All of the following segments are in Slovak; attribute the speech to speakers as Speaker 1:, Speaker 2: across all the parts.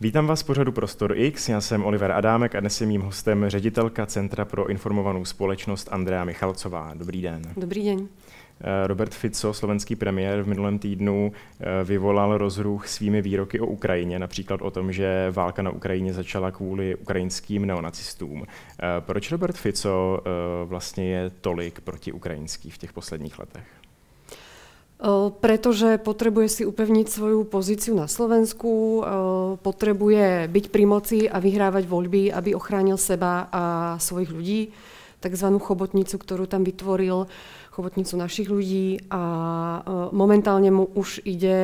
Speaker 1: Vítám vás v pořadu Prostor X, já jsem Oliver Adámek a dnes je mým hostem ředitelka Centra pro informovanou společnost Andrea Michalcová. Dobrý den.
Speaker 2: Dobrý den.
Speaker 1: Eh, Robert Fico, slovenský premiér, v minulém týdnu eh, vyvolal rozruch svými výroky o Ukrajině, například o tom, že válka na Ukrajině začala kvůli ukrajinským neonacistům. Eh, proč Robert Fico vlastně je tolik protiukrajinský v těch posledních letech?
Speaker 2: Pretože potrebuje si upevniť svoju pozíciu na Slovensku, potrebuje byť pri moci a vyhrávať voľby, aby ochránil seba a svojich ľudí, takzvanú chobotnicu, ktorú tam vytvoril, chobotnicu našich ľudí a momentálne mu už ide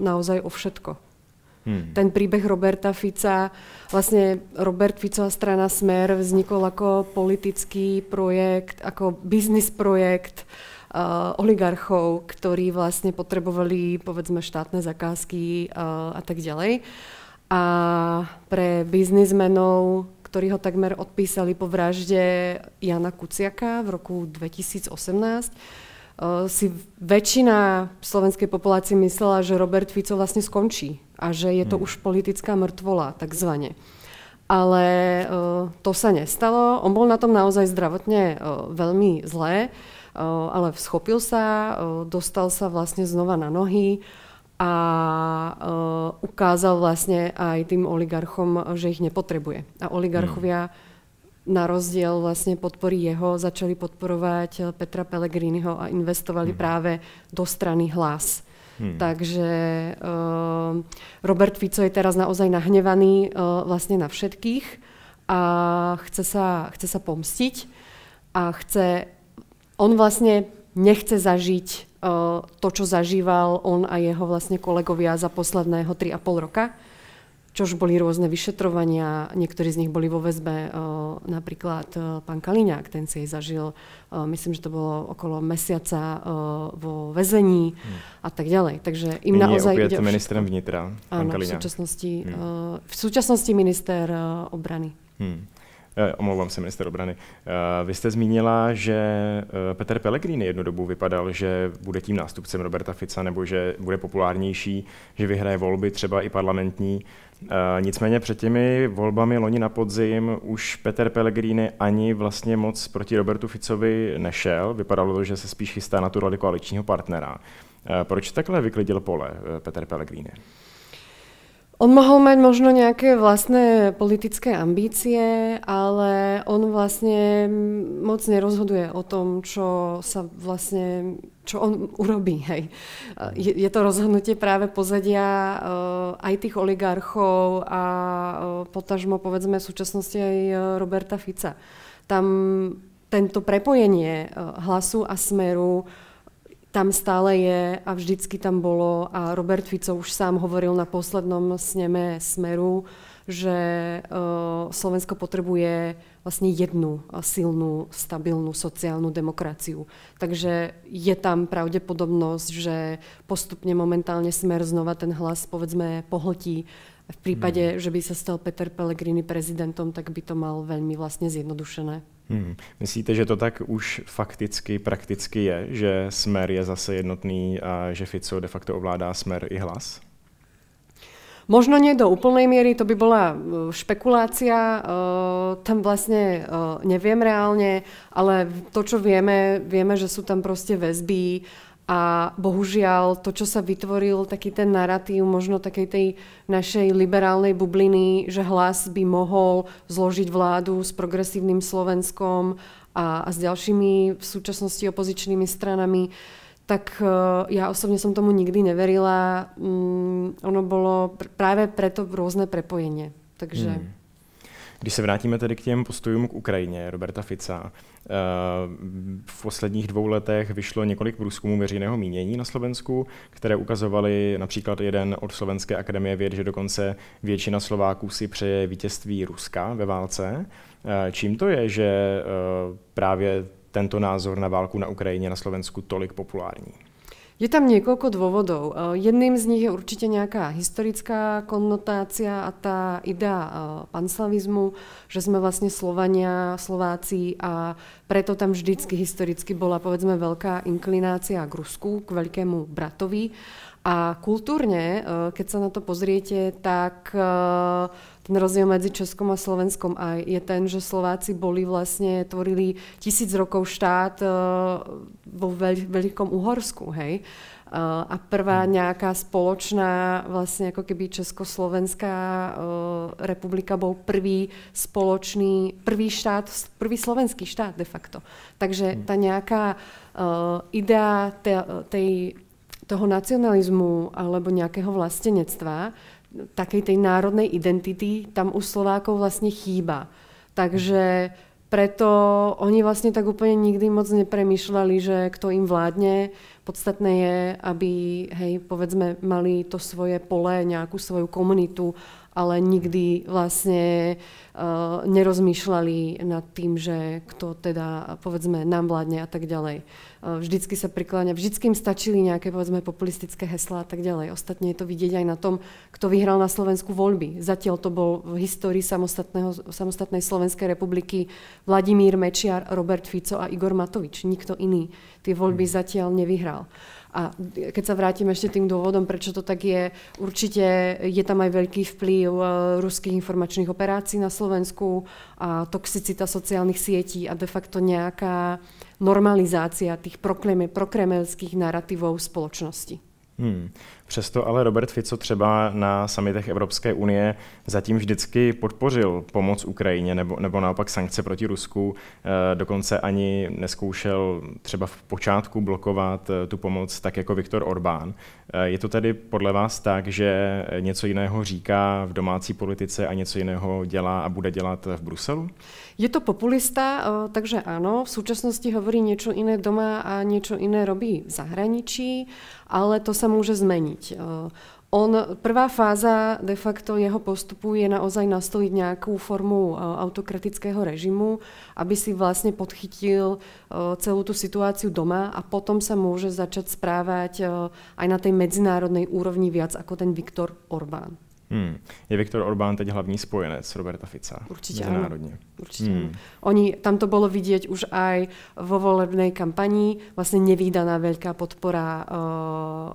Speaker 2: naozaj o všetko. Hmm. Ten príbeh Roberta Fica, vlastne Robert Ficová strana Smer vznikol ako politický projekt, ako biznis projekt, uh, oligarchov, ktorí vlastne potrebovali povedzme štátne zakázky uh, a tak ďalej. A pre biznismenov, ktorí ho takmer odpísali po vražde Jana Kuciaka v roku 2018, uh, si väčšina slovenskej populácie myslela, že Robert Fico vlastne skončí a že je to hmm. už politická mŕtvola, takzvané. Ale to sa nestalo. On bol na tom naozaj zdravotne veľmi zlé ale schopil sa, dostal sa vlastne znova na nohy a ukázal vlastne aj tým oligarchom, že ich nepotrebuje. A oligarchovia na rozdiel vlastne podpory jeho začali podporovať Petra Pellegriniho a investovali hmm. práve do strany hlas. Hmm. Takže uh, Robert Fico je teraz naozaj nahnevaný uh, vlastne na všetkých a chce sa, chce sa pomstiť a chce on vlastne nechce zažiť uh, to, čo zažíval on a jeho vlastne kolegovia za posledného 3,5 roka, čož boli rôzne vyšetrovania, niektorí z nich boli vo väzbe, uh, napríklad uh, pán Kaliňák, ten si jej zažil, myslím, že to bolo okolo mesiaca vo väzení hmm. a tak ďalej. Takže im
Speaker 1: Nyní
Speaker 2: naozaj
Speaker 1: je ide ministrem vnitra,
Speaker 2: pán Áno, v súčasnosti, hmm. v súčasnosti minister obrany. Hmm.
Speaker 1: Eh, omlouvám se, minister obrany. Eh, vy jste zmínila, že eh, Petr Pellegrini jednu dobu vypadal, že bude tím nástupcem Roberta Fica, nebo že bude populárnější, že vyhraje volby, třeba i parlamentní. Nicméně před těmi volbami loni na podzim už Petr Pellegrini ani vlastně moc proti Robertu Ficovi nešel. Vypadalo to, že se spíš chystá na tu roli koaličního partnera. Proč takhle vyklidil pole Petr Pellegrini?
Speaker 2: On mohol mať možno nejaké vlastné politické ambície, ale on vlastne moc nerozhoduje o tom, čo sa vlastne, čo on urobí. Hej. Je, je to rozhodnutie práve pozadia uh, aj tých oligarchov a uh, potažmo povedzme v súčasnosti aj uh, Roberta Fica. Tam tento prepojenie uh, hlasu a smeru tam stále je a vždycky tam bolo a Robert Fico už sám hovoril na poslednom sneme Smeru, že uh, Slovensko potrebuje vlastne jednu silnú, stabilnú sociálnu demokraciu. Takže je tam pravdepodobnosť, že postupne momentálne Smer znova ten hlas povedzme pohltí. V prípade, hmm. že by sa stal Peter Pellegrini prezidentom, tak by to mal veľmi vlastne zjednodušené.
Speaker 1: Hmm. Myslíte, že to tak už fakticky, prakticky je, že Smer je zase jednotný a že Fico de facto ovládá Smer i hlas?
Speaker 2: Možno nie do úplnej miery, to by bola e, špekulácia, e, tam vlastne e, neviem reálne, ale to, čo vieme, vieme, že sú tam proste väzby a bohužiaľ to, čo sa vytvoril, taký ten narratív možno takej tej našej liberálnej bubliny, že hlas by mohol zložiť vládu s progresívnym Slovenskom a, a s ďalšími v súčasnosti opozičnými stranami, tak uh, ja osobne som tomu nikdy neverila. Um, ono bolo pr- práve preto rôzne prepojenie. Takže... Hmm.
Speaker 1: Když se vrátíme tedy k těm postojům k Ukrajině Roberta Fica, v posledních dvou letech vyšlo několik průzkumů veřejného mínění na Slovensku, které ukazovaly například jeden od Slovenské akademie věd, že dokonce většina Slováků si přeje vítězství Ruska ve válce. Eh, čím to je, že eh, právě tento názor na válku na Ukrajině na Slovensku tolik populární?
Speaker 2: Je tam niekoľko dôvodov. E, jedným z nich je určite nejaká historická konnotácia a tá idea e, panslavizmu, že sme vlastne Slovania, Slováci a preto tam vždycky historicky bola povedzme veľká inklinácia k Rusku, k veľkému bratovi. A kultúrne, keď sa na to pozriete, tak ten rozdiel medzi Českom a Slovenskom aj je ten, že Slováci boli vlastne, tvorili tisíc rokov štát vo veľ, Veľkom Uhorsku, hej. A prvá hmm. nejaká spoločná, vlastne ako keby Československá republika bol prvý spoločný, prvý štát, prvý slovenský štát de facto. Takže hmm. tá nejaká idea tej, toho nacionalizmu alebo nejakého vlastenectva, takej tej národnej identity, tam u Slovákov vlastne chýba. Takže preto oni vlastne tak úplne nikdy moc nepremýšľali, že kto im vládne. Podstatné je, aby, hej, povedzme, mali to svoje pole, nejakú svoju komunitu, ale nikdy vlastne uh, nerozmýšľali nad tým, že kto teda, povedzme, nám vládne a tak ďalej. Uh, vždycky sa prikláňa, vždycky im stačili nejaké, povedzme, populistické heslá a tak ďalej. Ostatne je to vidieť aj na tom, kto vyhral na Slovensku voľby. Zatiaľ to bol v histórii samostatnej Slovenskej republiky Vladimír Mečiar, Robert Fico a Igor Matovič. Nikto iný tie voľby hmm. zatiaľ nevyhral. A keď sa vrátim ešte tým dôvodom, prečo to tak je, určite je tam aj veľký vplyv uh, ruských informačných operácií na Slovensku a toxicita sociálnych sietí a de facto nejaká normalizácia tých prokremelských narratívov spoločnosti.
Speaker 1: Hmm. Přesto ale Robert Fico třeba na samitech Evropské unie zatím vždycky podpořil pomoc Ukrajině nebo, nebo naopak sankce proti Rusku. E, dokonce ani neskoušel třeba v počátku blokovat e, tu pomoc tak jako Viktor Orbán. E, je to tedy podle vás tak, že něco jiného říká v domácí politice a něco jiného dělá a bude dělat v Bruselu?
Speaker 2: Je to populista, takže áno, v súčasnosti hovorí niečo iné doma a niečo iné robí v zahraničí, ale to sa môže zmeniť. On, prvá fáza de facto jeho postupu je naozaj nastoliť nejakú formu autokratického režimu, aby si vlastne podchytil celú tú situáciu doma a potom sa môže začať správať aj na tej medzinárodnej úrovni viac ako ten Viktor Orbán.
Speaker 1: Hmm. Je Viktor Orbán teď hlavní spojenec Roberta Fica?
Speaker 2: Určite áno. Určite hmm. Oni, tam to bolo vidieť už aj vo volebnej kampanii. Vlastne nevýdaná veľká podpora uh,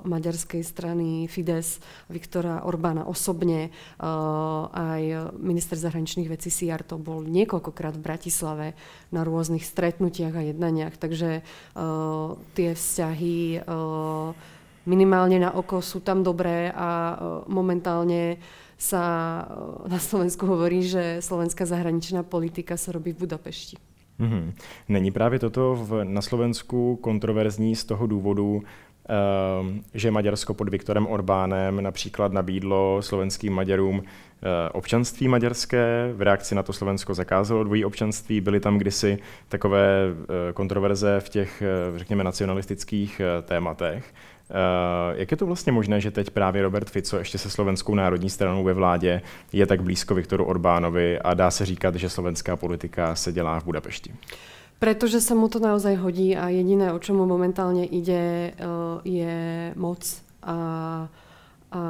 Speaker 2: maďarskej strany Fides, Viktora Orbána osobne. Uh, aj minister zahraničných vecí to bol niekoľkokrát v Bratislave na rôznych stretnutiach a jednaniach. Takže uh, tie vzťahy uh, minimálne na oko sú tam dobré a e, momentálne sa e, na Slovensku hovorí, že slovenská zahraničná politika sa robí v Budapešti.
Speaker 1: Mm-hmm. Není právě toto v, na Slovensku kontroverzní z toho důvodu, Ehm, že Maďarsko pod Viktorem Orbánem například nabídlo slovenským Maďarům eh, občanství maďarské, v reakci na to Slovensko zakázalo dvojí občanství, byly tam kdysi takové kontroverze v těch, řekněme, nacionalistických tématech. Jak je to vlastně možné, že teď právě Robert Fico ještě se slovenskou národní stranou ve vládě je tak blízko Viktoru Orbánovi a dá se říkat, že slovenská politika se dělá v Budapešti?
Speaker 2: Pretože sa mu to naozaj hodí a jediné, o čo mu momentálne ide, eh, je moc a, a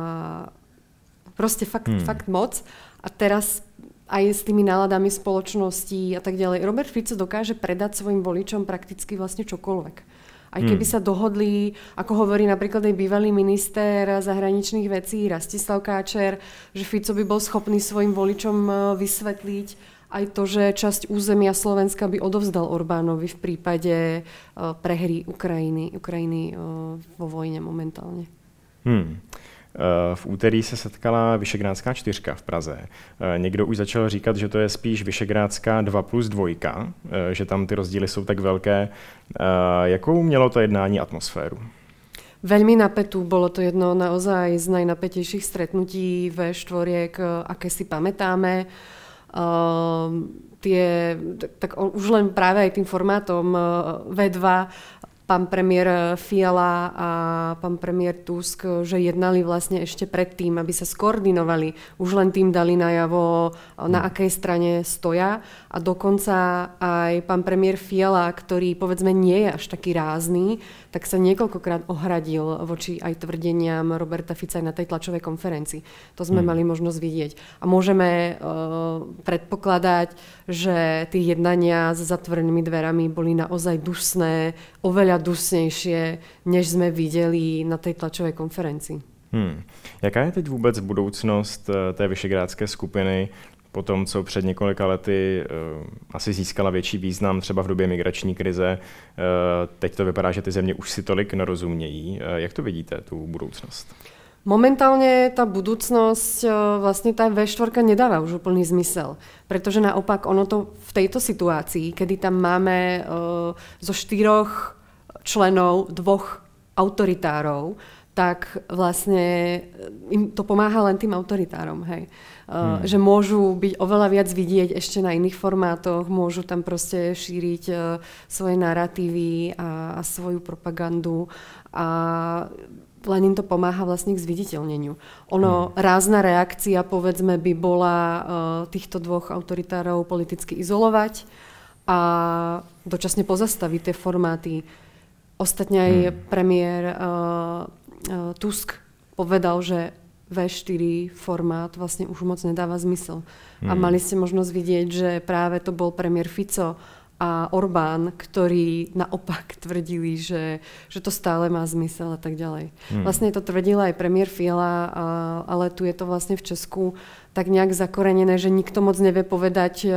Speaker 2: proste fakt, hmm. fakt moc. A teraz aj s tými náladami spoločnosti a tak ďalej. Robert Fico dokáže predať svojim voličom prakticky vlastne čokoľvek. Aj keby hmm. sa dohodli, ako hovorí napríklad aj bývalý minister zahraničných vecí Rastislav Káčer, že Fico by bol schopný svojim voličom eh, vysvetliť, aj to, že časť územia Slovenska by odovzdal Orbánovi v prípade uh, prehry Ukrajiny, Ukrajiny uh, vo vojne momentálne.
Speaker 1: Hmm. E, v úterý se setkala Vyšegrádská čtyřka v Praze. Někdo už začal říkat, že to je spíš Vyšegrádská 2 plus 2, že tam ty rozdíly jsou tak velké. Jakou mělo to jednání atmosféru?
Speaker 2: Veľmi napätú, bolo to jedno naozaj z najnapätejších stretnutí ve štvoriek, aké si pamätáme. Uh, tie, tak, tak už len práve aj tým formátom uh, V2 pán premiér Fiala a pán premiér Tusk, že jednali vlastne ešte predtým, aby sa skoordinovali. Už len tým dali najavo, na hmm. akej strane stoja. A dokonca aj pán premiér Fiala, ktorý povedzme nie je až taký rázny, tak sa niekoľkokrát ohradil voči aj tvrdeniam Roberta Fica aj na tej tlačovej konferencii. To sme hmm. mali možnosť vidieť. A môžeme uh, predpokladať, že tie jednania s zatvorenými dverami boli naozaj dusné, oveľa oveľa dusnejšie, než jsme viděli na té tlačové konferenci.
Speaker 1: Hmm. Jaká je teď vůbec budoucnost eh, té vyšegrádské skupiny po tom, co před několika lety uh, asi získala větší význam třeba v době migrační krize. Uh, teď to vypadá, že ty země už si tolik nerozumějí. Uh, jak to vidíte, tu budoucnost?
Speaker 2: Momentálne tá budúcnosť, vlastne tá V4 nedáva už úplný zmysel, pretože naopak ono to v tejto situácii, kedy tam máme zo štyroch členov dvoch autoritárov, tak vlastne im to pomáha len tým autoritárom. Hej. Hmm. Že môžu byť oveľa viac vidieť ešte na iných formátoch, môžu tam proste šíriť uh, svoje narratívy a, a svoju propagandu a len im to pomáha vlastne k zviditeľneniu. Ono, hmm. rázna reakcia, povedzme, by bola uh, týchto dvoch autoritárov politicky izolovať a dočasne pozastaviť tie formáty. Ostatne aj hmm. premiér uh, uh, Tusk povedal, že v4 formát vlastne už moc nedáva zmysel. Hmm. A mali ste možnosť vidieť, že práve to bol premiér Fico a Orbán, ktorí naopak tvrdili, že, že to stále má zmysel a tak ďalej. Hmm. Vlastne to tvrdila aj premiér Fiala, a, ale tu je to vlastne v Česku tak nejak zakorenené, že nikto moc nevie povedať, e,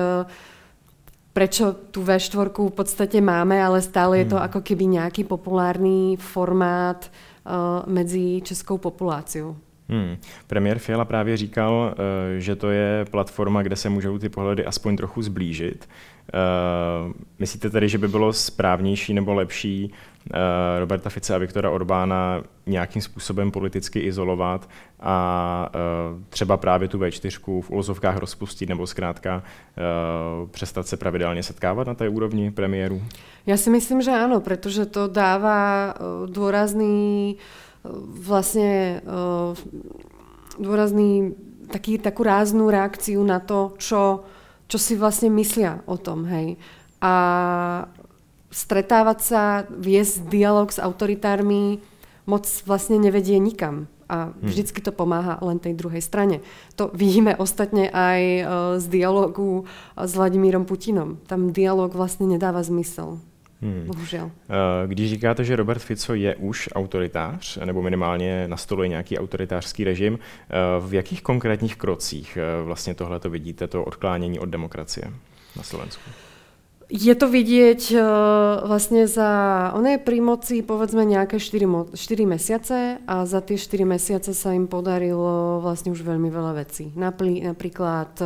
Speaker 2: prečo tú V4 v podstate máme, ale stále je to hmm. ako keby nejaký populárny formát uh, medzi českou populáciou.
Speaker 1: Hmm. Premiér Fiala právě říkal, uh, že to je platforma, kde se můžou ty pohledy aspoň trochu zblížit. Uh, myslíte tedy, že by bylo správnější nebo lepší Roberta Fice a Viktora Orbána nějakým způsobem politicky izolovat a uh, třeba právě tu V4 v ulozovkách rozpustit nebo zkrátka uh, přestat se pravidelně setkávat na té úrovni premiéru?
Speaker 2: Já si myslím, že ano, protože to dává důrazný uh, dôrazný taký, takú ráznú reakciu na to, čo, čo si vlastne myslia o tom, hej. A stretávať sa, viesť dialog s autoritármi moc vlastne nevedie nikam. A hmm. vždycky to pomáha len tej druhej strane. To vidíme ostatne aj uh, z dialogu s Vladimírom Putinom. Tam dialog vlastne nedáva zmysel. Hmm. Bohužel.
Speaker 1: Když říkáte, že Robert Fico je už autoritář, nebo minimálně nastoluje nějaký autoritářský režim, eh, v jakých konkrétních krocích vlastně tohle to vidíte, to odklánění od demokracie na Slovensku?
Speaker 2: Je to vidieť vlastne za... On je pri moci povedzme nejaké 4, 4 mesiace a za tie 4 mesiace sa im podarilo vlastne už veľmi veľa vecí. Napríklad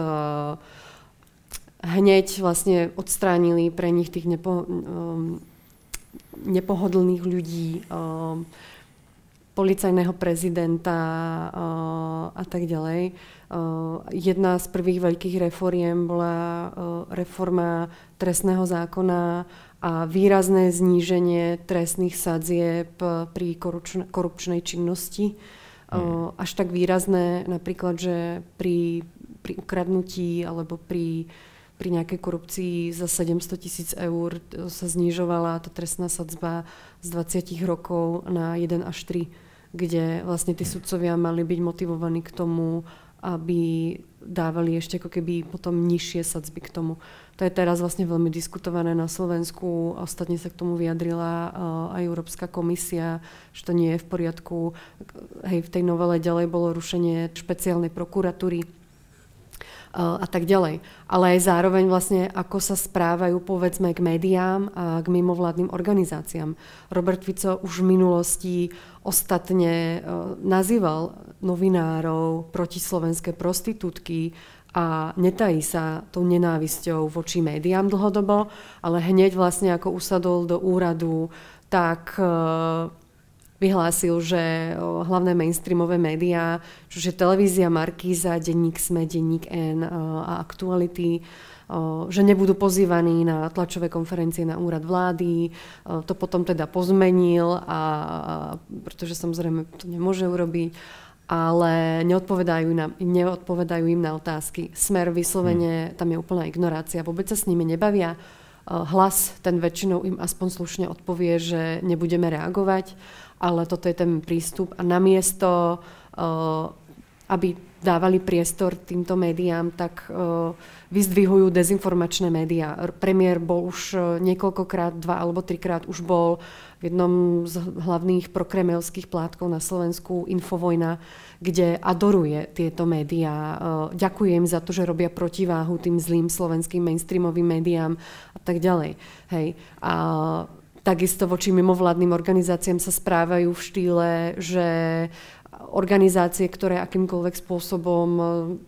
Speaker 2: hneď vlastne odstránili pre nich tých nepo, um, nepohodlných ľudí, um, policajného prezidenta uh, a tak ďalej. Uh, jedna z prvých veľkých reforiem bola uh, reforma trestného zákona a výrazné zníženie trestných sadzieb pri korupčn- korupčnej činnosti. Hmm. Až tak výrazné napríklad, že pri, pri ukradnutí alebo pri pri nejakej korupcii za 700 tisíc eur sa znižovala tá trestná sadzba z 20 rokov na 1 až 3, kde vlastne tí sudcovia mali byť motivovaní k tomu, aby dávali ešte ako keby potom nižšie sadzby k tomu. To je teraz vlastne veľmi diskutované na Slovensku. Ostatne sa k tomu vyjadrila aj Európska komisia, že to nie je v poriadku. Hej, v tej novele ďalej bolo rušenie špeciálnej prokuratúry a tak ďalej. Ale aj zároveň vlastne, ako sa správajú povedzme k médiám a k mimovládnym organizáciám. Robert Fico už v minulosti ostatne nazýval novinárov protislovenské prostitútky a netají sa tou nenávisťou voči médiám dlhodobo, ale hneď vlastne ako usadol do úradu, tak vyhlásil, že hlavné mainstreamové médiá, že televízia Markíza, denník SME, denník N a Aktuality, že nebudú pozývaní na tlačové konferencie na úrad vlády. To potom teda pozmenil, a, pretože samozrejme to nemôže urobiť ale neodpovedajú, nám, neodpovedajú im na otázky. Smer vyslovene, hmm. tam je úplná ignorácia, vôbec sa s nimi nebavia. Hlas, ten väčšinou im aspoň slušne odpovie, že nebudeme reagovať ale toto je ten prístup a namiesto, uh, aby dávali priestor týmto médiám, tak vyzdvihujú dezinformačné médiá. Premiér bol už niekoľkokrát, dva alebo trikrát už bol v jednom z hlavných prokremelských plátkov na Slovensku Infovojna, kde adoruje tieto médiá. Ďakuje im za to, že robia protiváhu tým zlým slovenským mainstreamovým médiám a tak ďalej. Hej. A takisto voči mimovládnym organizáciám sa správajú v štýle, že organizácie, ktoré akýmkoľvek spôsobom e,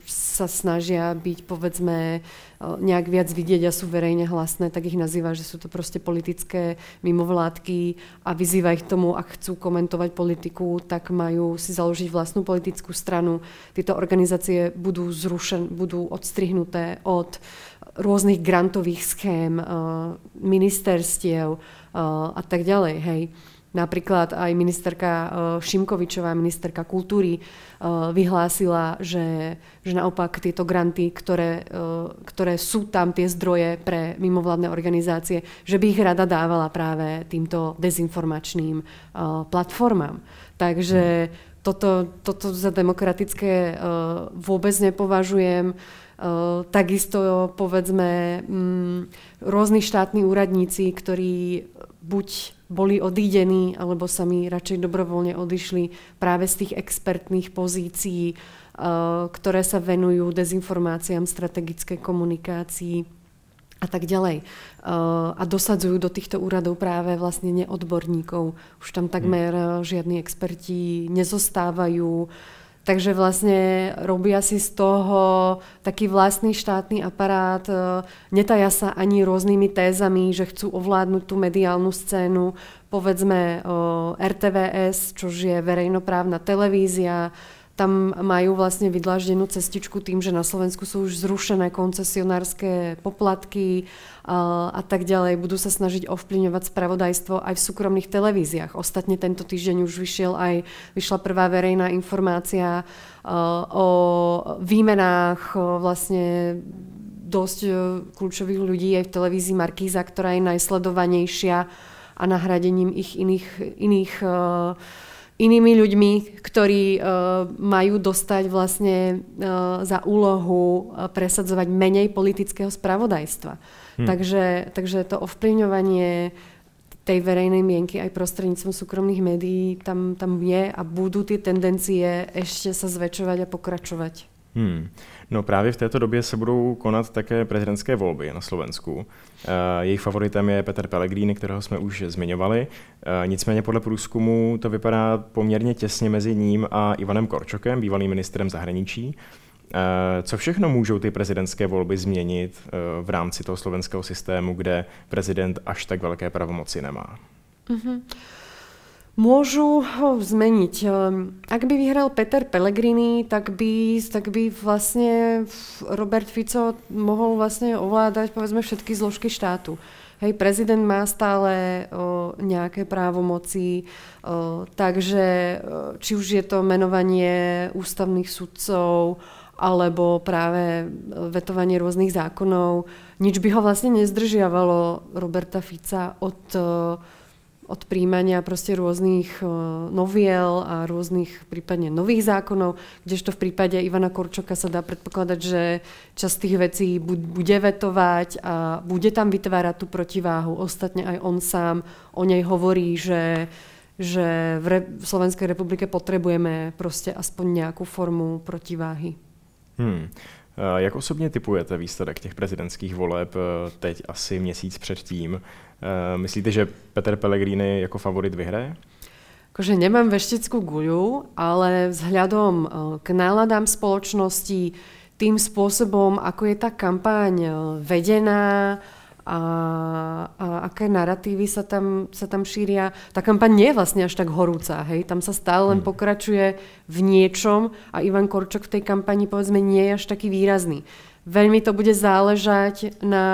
Speaker 2: sa snažia byť, povedzme, e, nejak viac vidieť a sú verejne hlasné, tak ich nazýva, že sú to proste politické mimovládky a vyzýva ich tomu, ak chcú komentovať politiku, tak majú si založiť vlastnú politickú stranu. Tieto organizácie budú zrušen, budú odstrihnuté od rôznych grantových schém, e, ministerstiev a tak ďalej. Hej. Napríklad aj ministerka eh, Šimkovičová, ministerka kultúry, eh, vyhlásila, že, že naopak tieto granty, ktoré, eh, ktoré sú tam, tie zdroje pre mimovládne organizácie, že by ich rada dávala práve týmto dezinformačným platformám. Takže toto, toto za demokratické vôbec nepovažujem. Takisto povedzme mm, rôzni štátni úradníci, ktorí buď boli odídení, alebo sa mi radšej dobrovoľne odišli práve z tých expertných pozícií, eh, ktoré sa venujú dezinformáciám, strategickej komunikácii a tak ďalej. Eh, a dosadzujú do týchto úradov práve vlastne neodborníkov. Už tam takmer eh, žiadni experti nezostávajú. Takže vlastne robia si z toho taký vlastný štátny aparát, e, netaja sa ani rôznymi tézami, že chcú ovládnuť tú mediálnu scénu, povedzme RTVS, čo je verejnoprávna televízia, tam majú vlastne vydláždenú cestičku tým, že na Slovensku sú už zrušené koncesionárske poplatky a, tak ďalej. Budú sa snažiť ovplyvňovať spravodajstvo aj v súkromných televíziách. Ostatne tento týždeň už vyšiel aj, vyšla prvá verejná informácia o výmenách vlastne dosť kľúčových ľudí aj v televízii Markíza, ktorá je najsledovanejšia a nahradením ich iných, iných uh, inými ľuďmi, ktorí uh, majú dostať vlastne uh, za úlohu uh, presadzovať menej politického spravodajstva. Hmm. Takže, takže to ovplyvňovanie tej verejnej mienky aj prostredníctvom súkromných médií tam, tam je a budú tie tendencie ešte sa zväčšovať a pokračovať.
Speaker 1: Hmm. No právě v této době se budou konat také prezidentské volby na Slovensku. Eh, jejich favoritem je Peter Pellegrini, kterého jsme už zmiňovali. Eh, nicméně podle průzkumu to vypadá poměrně těsně mezi ním a Ivanem Korčokem, bývalým ministrem zahraničí. Eh, co všechno můžou ty prezidentské volby změnit v rámci toho slovenského systému, kde prezident až tak velké pravomoci nemá? Mm-hmm.
Speaker 2: Môžu ho zmeniť. Ehm, ak by vyhral Peter Pellegrini, tak by, tak by vlastne Robert Fico mohol vlastne ovládať povedzme všetky zložky štátu. Hej, prezident má stále o, nejaké právomoci, o, takže či už je to menovanie ústavných sudcov, alebo práve vetovanie rôznych zákonov, nič by ho vlastne nezdržiavalo Roberta Fica od od príjmania proste rôznych noviel a rôznych prípadne nových zákonov, kdežto v prípade Ivana Korčoka sa dá predpokladať, že časť tých vecí bude vetovať a bude tam vytvárať tú protiváhu. Ostatne aj on sám o nej hovorí, že že v, Re- v Slovenskej republike potrebujeme proste aspoň nejakú formu protiváhy.
Speaker 1: Hmm. Jak osobně typujete výsledek těch prezidentských voleb teď asi měsíc předtím? Eh, myslíte, že Peter Pellegrini jako favorit vyhraje?
Speaker 2: Akože nemám vešteckú guľu, ale vzhľadom eh, k náladám spoločnosti, tým spôsobom, ako je tá kampaň eh, vedená a, a aké narratívy sa tam, sa tam šíria, tá kampaň nie je vlastne až tak horúca. Hej? Tam sa stále len hmm. pokračuje v niečom a Ivan Korčok v tej kampani povedzme nie je až taký výrazný. Veľmi to bude záležať na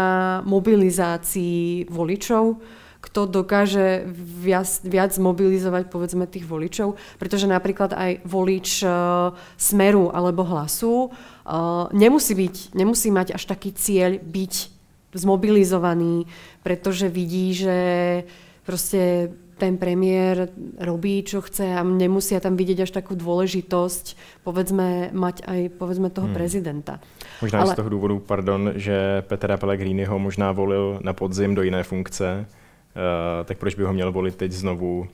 Speaker 2: mobilizácii voličov, kto dokáže viac, viac mobilizovať povedzme tých voličov, pretože napríklad aj volič uh, Smeru alebo Hlasu uh, nemusí, byť, nemusí mať až taký cieľ byť zmobilizovaný, pretože vidí, že proste ten premiér robí, čo chce a nemusia tam vidieť až takú dôležitosť, povedzme, mať aj povedzme toho hmm. prezidenta.
Speaker 1: Možná Ale... z toho důvodu, pardon, že Petra Pellegrini ho možná volil na podzim do jiné funkce, uh, tak proč by ho měl volit teď znovu uh,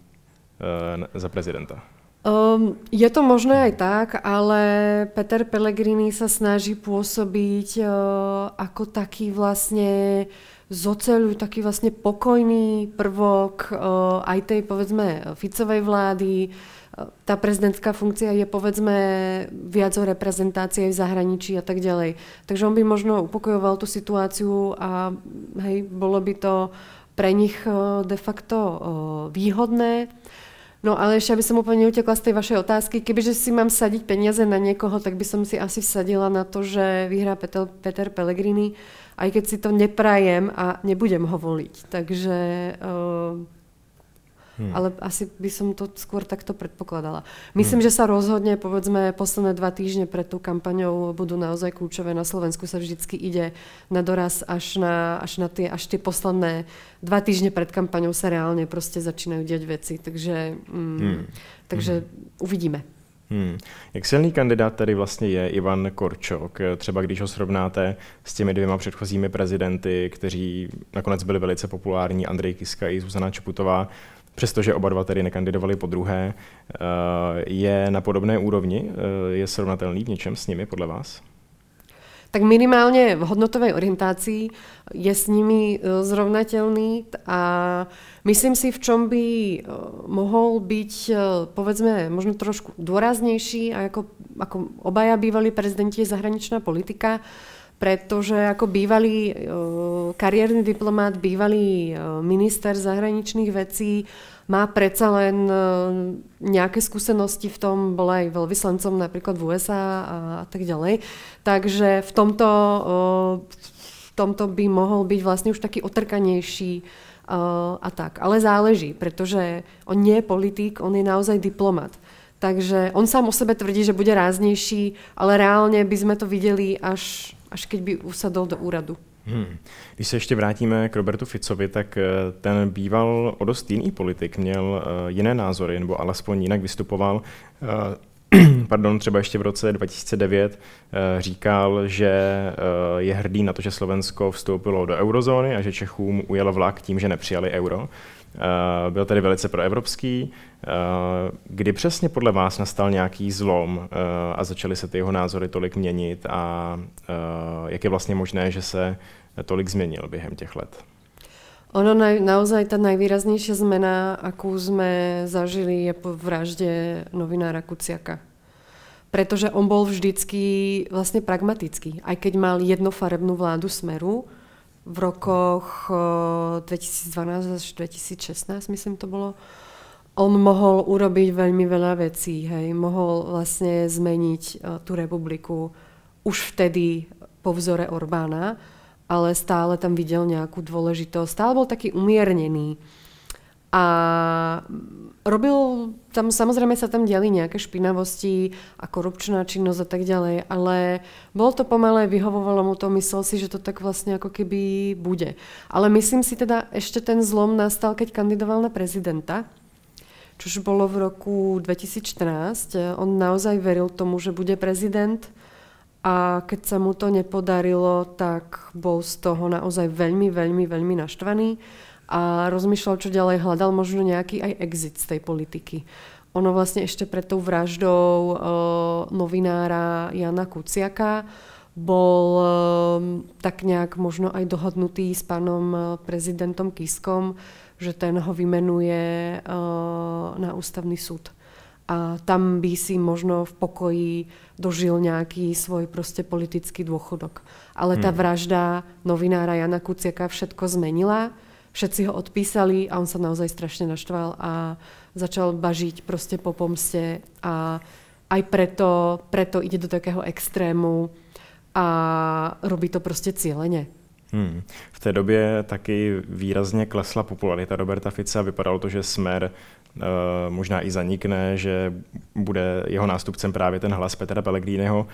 Speaker 1: za prezidenta?
Speaker 2: Um, je to možné aj tak, ale Peter Pellegrini sa snaží pôsobiť uh, ako taký vlastne z oceľu, taký vlastne pokojný prvok uh, aj tej povedzme Ficovej vlády. Uh, tá prezidentská funkcia je povedzme viac o reprezentácii v zahraničí a tak ďalej. Takže on by možno upokojoval tú situáciu a hej, bolo by to pre nich uh, de facto výhodné. No ale ešte, aby som úplne utekla z tej vašej otázky, kebyže si mám sadiť peniaze na niekoho, tak by som si asi vsadila na to, že vyhrá Peter, Peter Pellegrini, aj keď si to neprajem a nebudem ho voliť. Takže uh, Hmm. Ale asi by som to skôr takto predpokladala. Myslím, hmm. že sa rozhodne, povedzme, posledné dva týždne pred tú kampaňou budú naozaj kľúčové. Na Slovensku sa vždycky ide na doraz až na, až na tie, až tie posledné dva týždne pred kampaňou sa reálne proste začínajú diať veci. Takže, mm, hmm. takže hmm. uvidíme.
Speaker 1: Hmm. Jak silný kandidát tady vlastně je Ivan Korčok? Třeba když ho srovnáte s těmi dvěma předchozími prezidenty, kteří nakonec byli velice populární, Andrej Kiska i Zuzana Čeputová, přestože oba dva tedy nekandidovali po druhé, eh, je na podobné úrovni? Eh, je srovnatelný v něčem s nimi podle vás?
Speaker 2: tak minimálne v hodnotovej orientácii je s nimi eh, zrovnateľný a myslím si, v čom by mohol byť, povedzme, možno trošku dôraznejší a ako, ako obaja bývalí prezidenti zahraničná politika, pretože ako bývalý kariérny diplomát, bývalý minister zahraničných vecí má predsa len nejaké skúsenosti v tom, bol aj veľvyslancom napríklad v USA a, a tak ďalej. Takže v tomto, v tomto by mohol byť vlastne už taký otrkanejší a tak. Ale záleží, pretože on nie je politik, on je naozaj diplomat. Takže on sám o sebe tvrdí, že bude ráznejší, ale reálne by sme to videli až až keď by usadol do úradu.
Speaker 1: Hmm. Když se ještě vrátíme k Robertu Ficovi, tak eh, ten býval o dost jiný politik, měl eh, jiné názory, nebo alespoň jinak vystupoval. Eh, pardon, třeba ještě v roce 2009 říkal, že je hrdý na to, že Slovensko vstoupilo do eurozóny a že Čechům ujel vlak tím, že nepřijali euro. Eh, byl tedy velice proevropský. Eh, kdy přesně podle vás nastal nějaký zlom eh, a začaly se ty jeho názory tolik měnit a jak je vlastně možné, že se tolik změnil během těch let?
Speaker 2: Ono na, naozaj tá najvýraznejšia zmena, akú sme zažili, je po vražde novinára Kuciaka. Pretože on bol vždycky vlastne pragmatický. Aj keď mal jednofarebnú vládu Smeru, v rokoch 2012 až 2016, myslím to bolo, on mohol urobiť veľmi veľa vecí, hej. Mohol vlastne zmeniť tú republiku už vtedy po vzore Orbána, ale stále tam videl nejakú dôležitosť. Stále bol taký umiernený. A robil, tam samozrejme sa tam diali nejaké špinavosti a korupčná činnosť a tak ďalej, ale bolo to pomalé, vyhovovalo mu to, myslel si, že to tak vlastne ako keby bude. Ale myslím si teda, ešte ten zlom nastal, keď kandidoval na prezidenta, čož bolo v roku 2014. On naozaj veril tomu, že bude prezident a keď sa mu to nepodarilo, tak bol z toho naozaj veľmi, veľmi, veľmi naštvaný a rozmýšľal, čo ďalej, hľadal možno nejaký aj exit z tej politiky. Ono vlastne ešte pred tou vraždou uh, novinára Jana Kuciaka bol uh, tak nejak možno aj dohodnutý s pánom uh, prezidentom Kiskom, že ten ho vymenuje uh, na ústavný súd. A tam by si možno v pokoji dožil nejaký svoj proste politický dôchodok. Ale tá hmm. vražda novinára Jana Kuciaka všetko zmenila všetci ho odpísali a on sa naozaj strašne naštval a začal bažiť proste po pomste a aj preto, preto ide do takého extrému a robí to prostě cíleně.
Speaker 1: Hmm. V té době taky výrazně klesla popularita Roberta Fica. Vypadalo to, že Smer možná i zanikne, že bude jeho nástupcem právě ten hlas Petra Pellegriniho.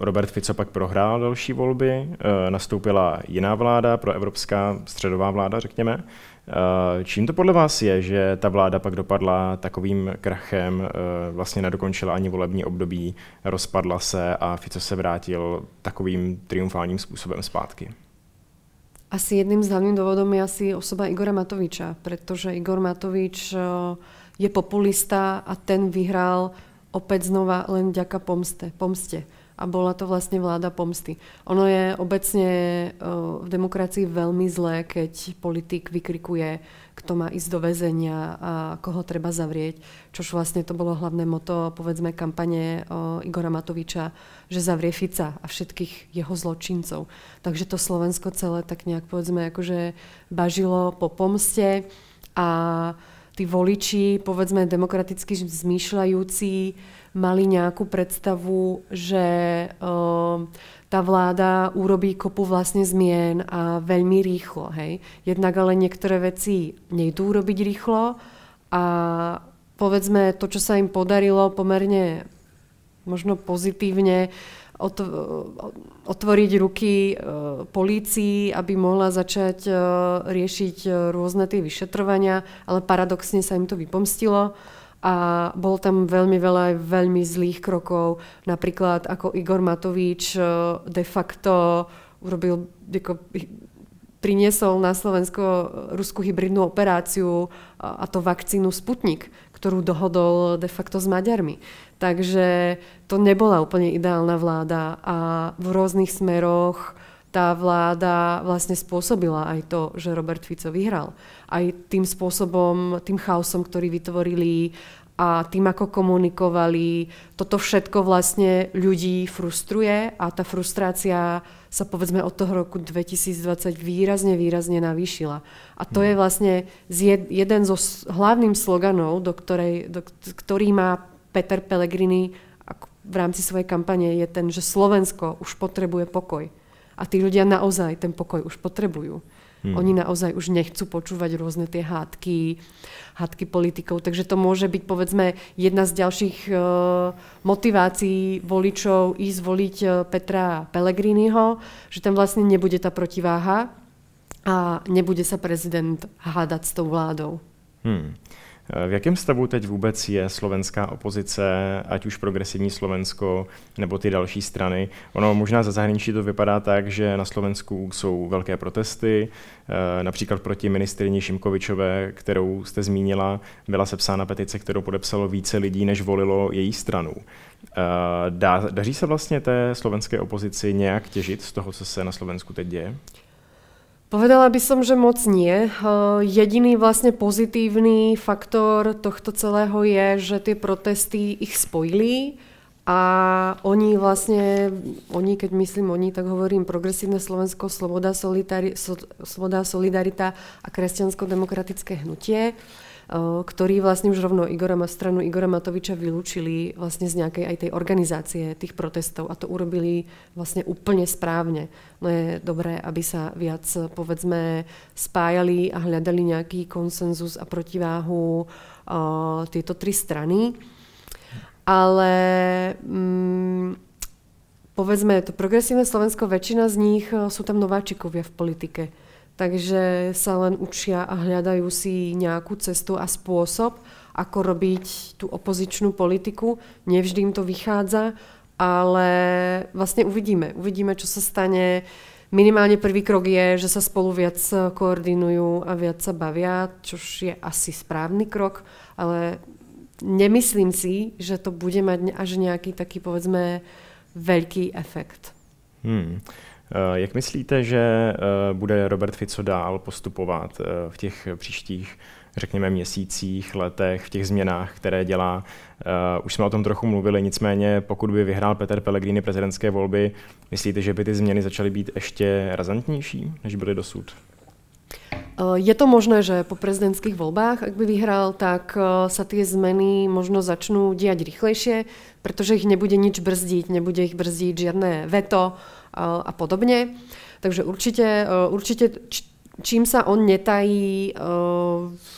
Speaker 1: Robert Fico pak prohrál další volby, nastoupila jiná vláda, pro evropská středová vláda, řekněme. Eh, čím to podle vás je, že ta vláda pak dopadla takovým krachem, eh, vlastně nedokončila ani volební období, rozpadla se a Fico se vrátil takovým triumfálním způsobem zpátky?
Speaker 2: Asi jedným z hlavných dôvodom je asi osoba Igora Matoviča, pretože Igor Matovič eh, je populista a ten vyhral opäť znova len vďaka pomste. pomste a bola to vlastne vláda pomsty. Ono je obecne v demokracii veľmi zlé, keď politik vykrikuje, kto má ísť do väzenia a koho treba zavrieť. Čož vlastne to bolo hlavné moto, povedzme, kampane Igora Matoviča, že zavrie Fica a všetkých jeho zločincov. Takže to Slovensko celé tak nejak, povedzme, akože bažilo po pomste a tí voliči, povedzme, demokraticky zmýšľajúci, mali nejakú predstavu, že uh, tá vláda urobí kopu vlastne zmien a veľmi rýchlo. Hej. Jednak ale niektoré veci nejdú urobiť rýchlo a povedzme to, čo sa im podarilo pomerne možno pozitívne otvoriť ruky polícii, aby mohla začať riešiť rôzne tie vyšetrovania, ale paradoxne sa im to vypomstilo a bolo tam veľmi veľa aj veľmi zlých krokov. Napríklad ako Igor Matovič e, de facto urobil, priniesol na Slovensko ruskú hybridnú operáciu a to vakcínu Sputnik, ktorú dohodol de facto s Maďarmi. Takže to nebola úplne ideálna vláda a v rôznych smeroch tá vláda vlastne spôsobila aj to, že Robert Fico vyhral. Aj tým spôsobom, tým chaosom, ktorý vytvorili a tým, ako komunikovali, toto všetko vlastne ľudí frustruje a tá frustrácia sa povedzme od toho roku 2020 výrazne, výrazne navýšila. A to je hmm. vlastne jeden zo hlavným sloganov, do ktorej, do, ktorý má Peter Pellegrini v rámci svojej kampane, je ten, že Slovensko už potrebuje pokoj. A tí ľudia naozaj ten pokoj už potrebujú. Hmm. Oni naozaj už nechcú počúvať rôzne tie hádky, hádky politikov. Takže to môže byť, povedzme, jedna z ďalších uh, motivácií voličov ísť voliť uh, Petra Pellegriniho, že tam vlastne nebude tá protiváha a nebude sa prezident hádať s tou vládou. Hmm.
Speaker 1: V jakém stavu teď vůbec je slovenská opozice, ať už progresivní Slovensko nebo ty další strany? Ono možná za zahraničí to vypadá tak, že na Slovensku jsou velké protesty, eh, například proti ministrině Šimkovičové, kterou jste zmínila, byla sepsána petice, kterou podepsalo více lidí, než volilo její stranu. Eh, dá, daří se vlastně té slovenské opozici nějak těžit z toho, co se na Slovensku teď děje?
Speaker 2: Povedala by som, že moc nie. Jediný vlastne pozitívny faktor tohto celého je, že tie protesty ich spojili a oni vlastne, oni, keď myslím oni, tak hovorím progresívne Slovensko, Sloboda, Sloboda Solidarita a kresťansko-demokratické hnutie ktorí vlastne už rovno Igora, stranu Igora Matoviča vylúčili vlastne z nejakej aj tej organizácie tých protestov a to urobili vlastne úplne správne. No je dobré, aby sa viac povedzme spájali a hľadali nejaký konsenzus a protiváhu uh, tieto tri strany. Ale mm, povedzme, to progresívne Slovensko, väčšina z nich sú tam nováčikovia v politike Takže sa len učia a hľadajú si nejakú cestu a spôsob, ako robiť tú opozičnú politiku. Nevždy im to vychádza, ale vlastne uvidíme. Uvidíme, čo sa stane. Minimálne prvý krok je, že sa spolu viac koordinujú a viac sa bavia, čo je asi správny krok, ale nemyslím si, že to bude mať až nejaký taký, povedzme, veľký efekt. Hmm.
Speaker 1: Eh, jak myslíte, že eh, bude Robert Fico dál postupovat eh, v těch příštích, řekněme, měsících, letech, v těch změnách, které dělá? Už jsme o tom trochu mluvili, nicméně pokud by vyhrál Peter Pellegrini prezidentské volby, myslíte, že by ty změny začaly být ještě razantnější, než byly dosud?
Speaker 2: Je to možné, že po prezidentských voľbách, ak by vyhral, tak sa tie zmeny možno začnú diať rýchlejšie, pretože ich nebude nič brzdiť, nebude ich brzdiť žiadne veto, a podobne. Takže určite, určite čím sa on netají,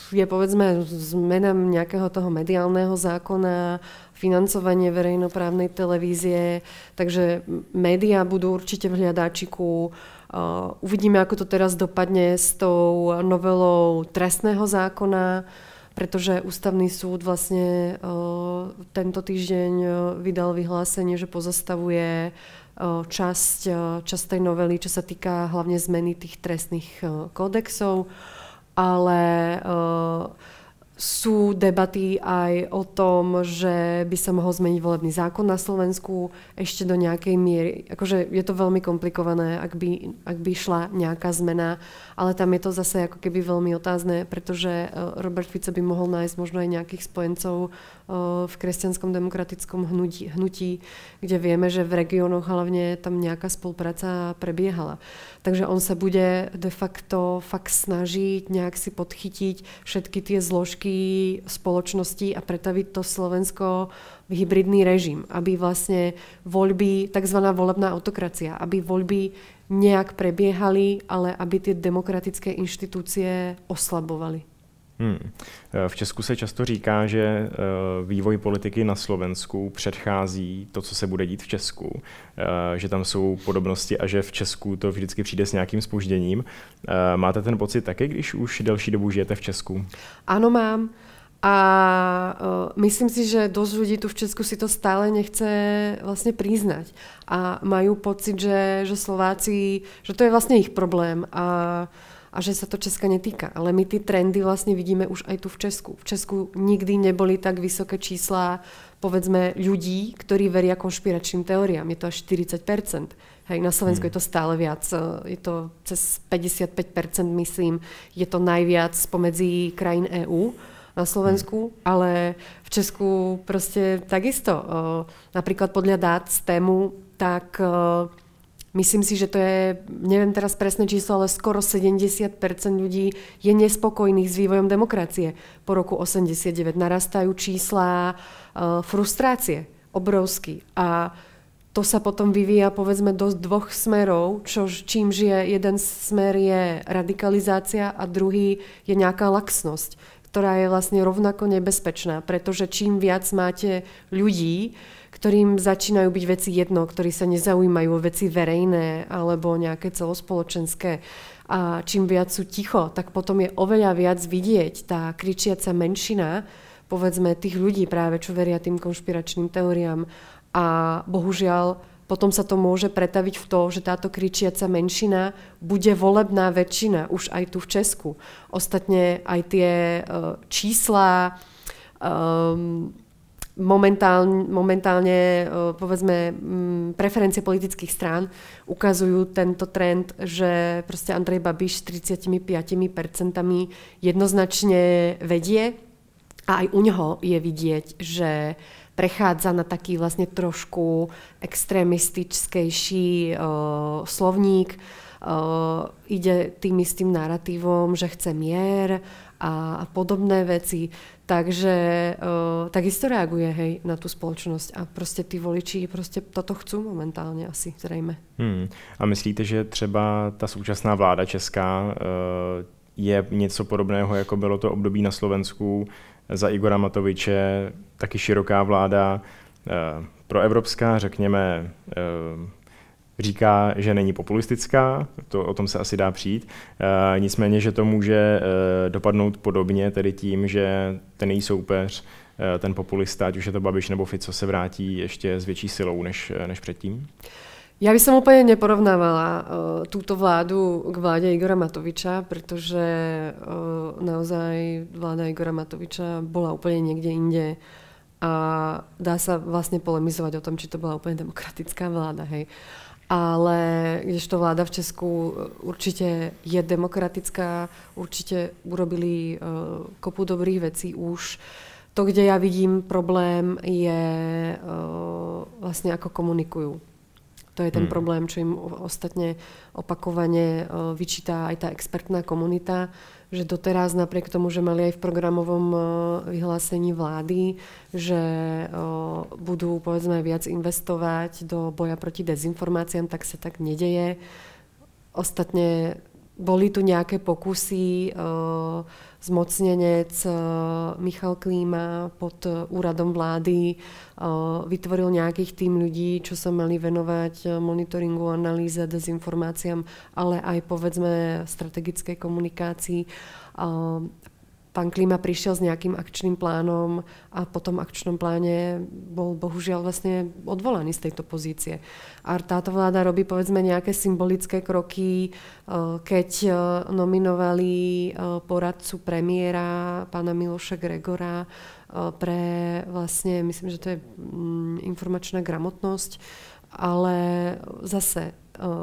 Speaker 2: je povedzme zmena nejakého toho mediálneho zákona, financovanie verejnoprávnej televízie, takže médiá budú určite v hľadáčiku. Uvidíme, ako to teraz dopadne s tou novelou trestného zákona, pretože ústavný súd vlastne tento týždeň vydal vyhlásenie, že pozastavuje časť, časť tej novely, čo sa týka hlavne zmeny tých trestných kódexov, ale sú debaty aj o tom, že by sa mohol zmeniť volebný zákon na Slovensku ešte do nejakej miery. Akože je to veľmi komplikované, ak by, ak by šla nejaká zmena, ale tam je to zase ako keby veľmi otázne, pretože Robert Fico by mohol nájsť možno aj nejakých spojencov v kresťanskom demokratickom hnutí, hnutí, kde vieme, že v regiónoch hlavne tam nejaká spolupráca prebiehala. Takže on sa bude de facto fakt snažiť nejak si podchytiť všetky tie zložky spoločnosti a pretaviť to Slovensko v hybridný režim, aby vlastne voľby, tzv. volebná autokracia, aby voľby nejak prebiehali, ale aby tie demokratické inštitúcie oslabovali. Hmm.
Speaker 1: V Česku se často říká, že eh, vývoj politiky na Slovensku předchází to, co se bude dít v Česku, eh, že tam jsou podobnosti a že v Česku to vždycky přijde s nějakým spožděním. Máte ten pocit taky, když už delší dobu žijete v Česku?
Speaker 2: Ano, mám. A myslím si, že dosť ľudí tu v Česku si to stále nechce vlastne priznať. A majú pocit, že, že Slováci, že to je vlastne ich problém. A a že sa to Česka netýka. Ale my ty trendy vlastne vidíme už aj tu v Česku. V Česku nikdy neboli tak vysoké čísla, povedzme, ľudí, ktorí veria konšpiračným teóriám. Je to až 40%. Hej, na Slovensku hmm. je to stále viac. Je to cez 55%, myslím. Je to najviac spomedzi krajín EÚ na Slovensku, hmm. ale v Česku proste takisto. Napríklad podľa dát z tému, tak Myslím si, že to je, neviem teraz presné číslo, ale skoro 70% ľudí je nespokojných s vývojom demokracie. Po roku 89 narastajú čísla uh, frustrácie obrovský. A to sa potom vyvíja povedzme do dvoch smerov, čo, čím žije jeden smer je radikalizácia a druhý je nejaká laxnosť, ktorá je vlastne rovnako nebezpečná, pretože čím viac máte ľudí, ktorým začínajú byť veci jedno, ktorí sa nezaujímajú o veci verejné alebo nejaké celospoločenské. A čím viac sú ticho, tak potom je oveľa viac vidieť tá kričiaca menšina, povedzme tých ľudí práve, čo veria tým konšpiračným teóriám. A bohužiaľ potom sa to môže pretaviť v to, že táto kričiaca menšina bude volebná väčšina už aj tu v Česku. Ostatne aj tie uh, čísla um, momentálne, momentálne povedzme preferencie politických strán ukazujú tento trend, že proste Andrej Babiš s 35% jednoznačne vedie a aj u neho je vidieť, že prechádza na taký vlastne trošku extrémistickejší uh, slovník, uh, ide tým istým narratívom, že chce mier a, a podobné veci. Takže uh, takisto reaguje hej, na tú spoločnosť a proste tí voliči proste toto chcú momentálne asi zrejme.
Speaker 1: Hmm. A myslíte, že třeba ta současná vláda česká uh, je něco podobného, jako bylo to období na Slovensku za Igora Matoviče, taky široká vláda, uh, proevropská, řekněme, uh, říká, že není populistická, to, o tom se asi dá přijít. E, nicméně, že to může e, dopadnout podobně, tedy tím, že ten její soupeř, e, ten populista, ať už je to Babiš nebo Fico, se vrátí ještě s větší silou než, než předtím?
Speaker 2: Ja by som úplne neporovnávala uh, túto vládu k vláde Igora Matoviča, pretože uh, naozaj vláda Igora Matoviča bola úplne niekde inde a dá sa vlastne polemizovať o tom, či to bola úplne demokratická vláda. Hej. Uh, ale kdežto vláda v Česku e, určite je demokratická, určite urobili uh, kopu dobrých vecí už. To, kde ja vidím problém, je uh, vlastne ako komunikujú. To je ten hmm. problém, čo im ostatne opakovane uh, vyčítá aj tá expertná komunita, že doteraz napriek tomu, že mali aj v programovom e, vyhlásení vlády, že e, budú povedzme viac investovať do boja proti dezinformáciám, tak sa tak nedeje. Ostatne boli tu nejaké pokusy, zmocnenec Michal Klíma pod úradom vlády vytvoril nejakých tým ľudí, čo sa mali venovať monitoringu, analýze, dezinformáciám, ale aj povedzme strategickej komunikácii pán Klima prišiel s nejakým akčným plánom a po tom akčnom pláne bol bohužiaľ vlastne odvolaný z tejto pozície. A táto vláda robí povedzme nejaké symbolické kroky, eh, keď eh, nominovali eh, poradcu premiéra pána Miloša Gregora pre vlastne, myslím, že to je mm, informačná gramotnosť, ale zase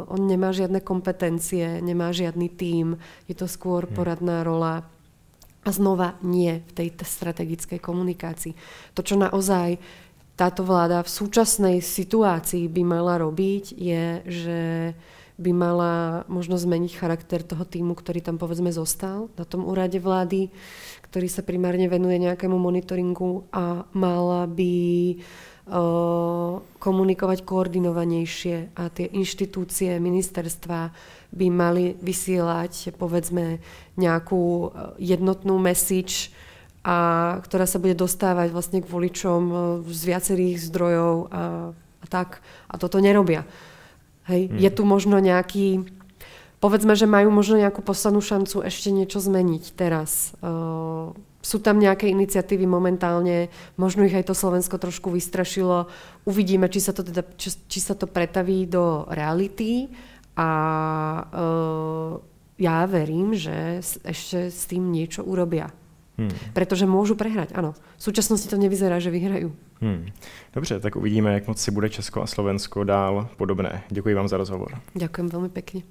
Speaker 2: on nemá žiadne kompetencie, nemá žiadny tím, je to skôr hm. poradná rola a znova nie v tej strategickej komunikácii. To, čo naozaj táto vláda v súčasnej situácii by mala robiť, je, že by mala možno zmeniť charakter toho týmu, ktorý tam povedzme zostal na tom úrade vlády, ktorý sa primárne venuje nejakému monitoringu a mala by uh, komunikovať koordinovanejšie a tie inštitúcie, ministerstva by mali vysielať povedzme nejakú e, jednotnú message, a ktorá sa bude dostávať vlastne k voličom e, z viacerých zdrojov a, a tak. A toto nerobia. Hej. Hmm. Je tu možno nejaký, povedzme, že majú možno nejakú poslednú šancu ešte niečo zmeniť teraz. Uh, sú tam nejaké iniciatívy momentálne, možno ich aj to Slovensko trošku vystrašilo. Uvidíme, či sa to, teda, či, či sa to pretaví do reality a uh, ja verím, že ešte s tým niečo urobia. Hmm. Pretože môžu prehrať, áno. V súčasnosti to nevyzerá, že vyhrajú. Hmm.
Speaker 1: Dobře, tak uvidíme, jak moc si bude Česko a Slovensko dál podobné. Děkuji vám za rozhovor.
Speaker 2: Ďakujem veľmi pekne.